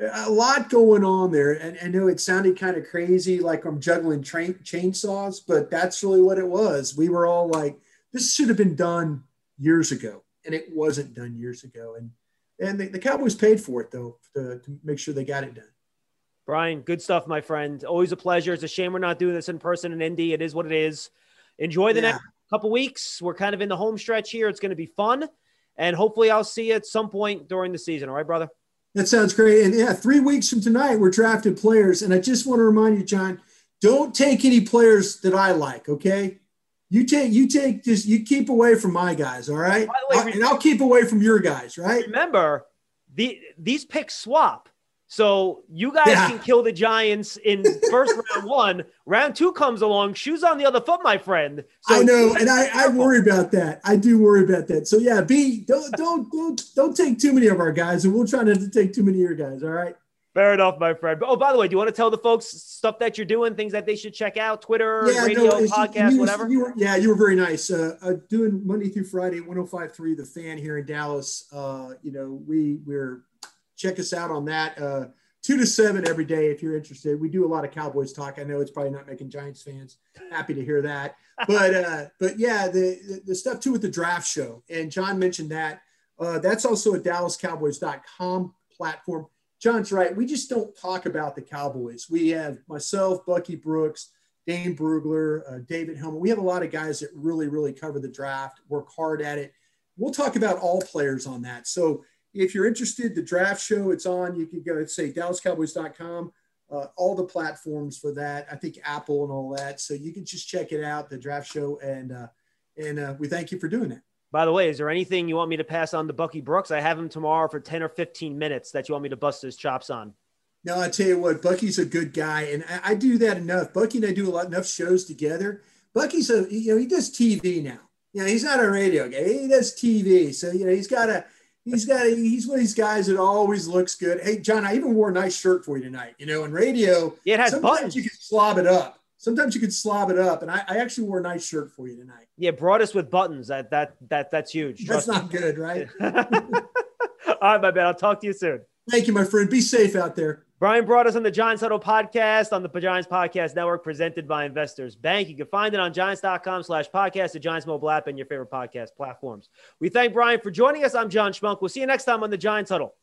D: a lot going on there. And I know it sounded kind of crazy, like I'm juggling chainsaws, but that's really what it was. We were all like, this should have been done years ago, and it wasn't done years ago. And and the, the Cowboys paid for it though to, to make sure they got it done.
C: Brian, good stuff, my friend. Always a pleasure. It's a shame we're not doing this in person in Indy. It is what it is. Enjoy the yeah. next couple weeks. We're kind of in the home stretch here. It's going to be fun. And hopefully I'll see you at some point during the season. All right, brother?
D: That sounds great. And yeah, three weeks from tonight, we're drafting players. And I just want to remind you, John, don't take any players that I like, okay? You take, you take, just you keep away from my guys, all right? Way, I'll, and I'll keep away from your guys, right?
C: Remember, the these picks swap. So you guys yeah. can kill the Giants in first round one. Round two comes along, shoes on the other foot, my friend.
D: So I know, and I, I worry about that. I do worry about that. So yeah, B, don't don't don't don't take too many of our guys, and we'll try not to take too many of your guys. All right.
C: Fair enough, my friend. Oh, by the way, do you want to tell the folks stuff that you're doing, things that they should check out, Twitter, yeah, radio, no, podcast,
D: you,
C: whatever?
D: You were, yeah, you were very nice. Uh, uh, doing Monday through Friday, 105.3 The Fan here in Dallas. Uh, you know, we we're check us out on that. Uh, two to seven every day if you're interested. We do a lot of Cowboys talk. I know it's probably not making Giants fans happy to hear that, but uh, but yeah, the, the, stuff too with the draft show. And John mentioned that. Uh, that's also a DallasCowboys.com platform. John's right. We just don't talk about the Cowboys. We have myself, Bucky Brooks, Dane Brugler, uh, David Helman. We have a lot of guys that really, really cover the draft, work hard at it. We'll talk about all players on that. So if you're interested, the draft show, it's on. You can go say DallasCowboys.com, uh, all the platforms for that. I think Apple and all that. So you can just check it out, the draft show, and uh, and uh, we thank you for doing that.
C: By the way, is there anything you want me to pass on to Bucky Brooks? I have him tomorrow for 10 or 15 minutes that you want me to bust his chops on.
D: No, I tell you what, Bucky's a good guy, and I, I do that enough. Bucky and I do a lot enough shows together. Bucky's a you know he does TV now. You know he's not a radio guy. He does TV, so you know he's got a he's got a, he's one of these guys that always looks good. Hey, John, I even wore a nice shirt for you tonight. You know, in radio,
C: yeah, it has
D: sometimes
C: buttons.
D: you can slob it up. Sometimes you can slob it up, and I, I, actually wore a nice shirt for you tonight.
C: Yeah, brought us with buttons. That that that that's huge.
D: Trust that's not me. good, right?
C: All right, my man. I'll talk to you soon.
D: Thank you, my friend. Be safe out there.
C: Brian Broaddus on the Giants Huddle podcast on the Giants Podcast Network, presented by Investors Bank. You can find it on giants.com slash podcast, the Giants mobile app, and your favorite podcast platforms. We thank Brian for joining us. I'm John Schmeelk. We'll see you next time on the Giants Huddle.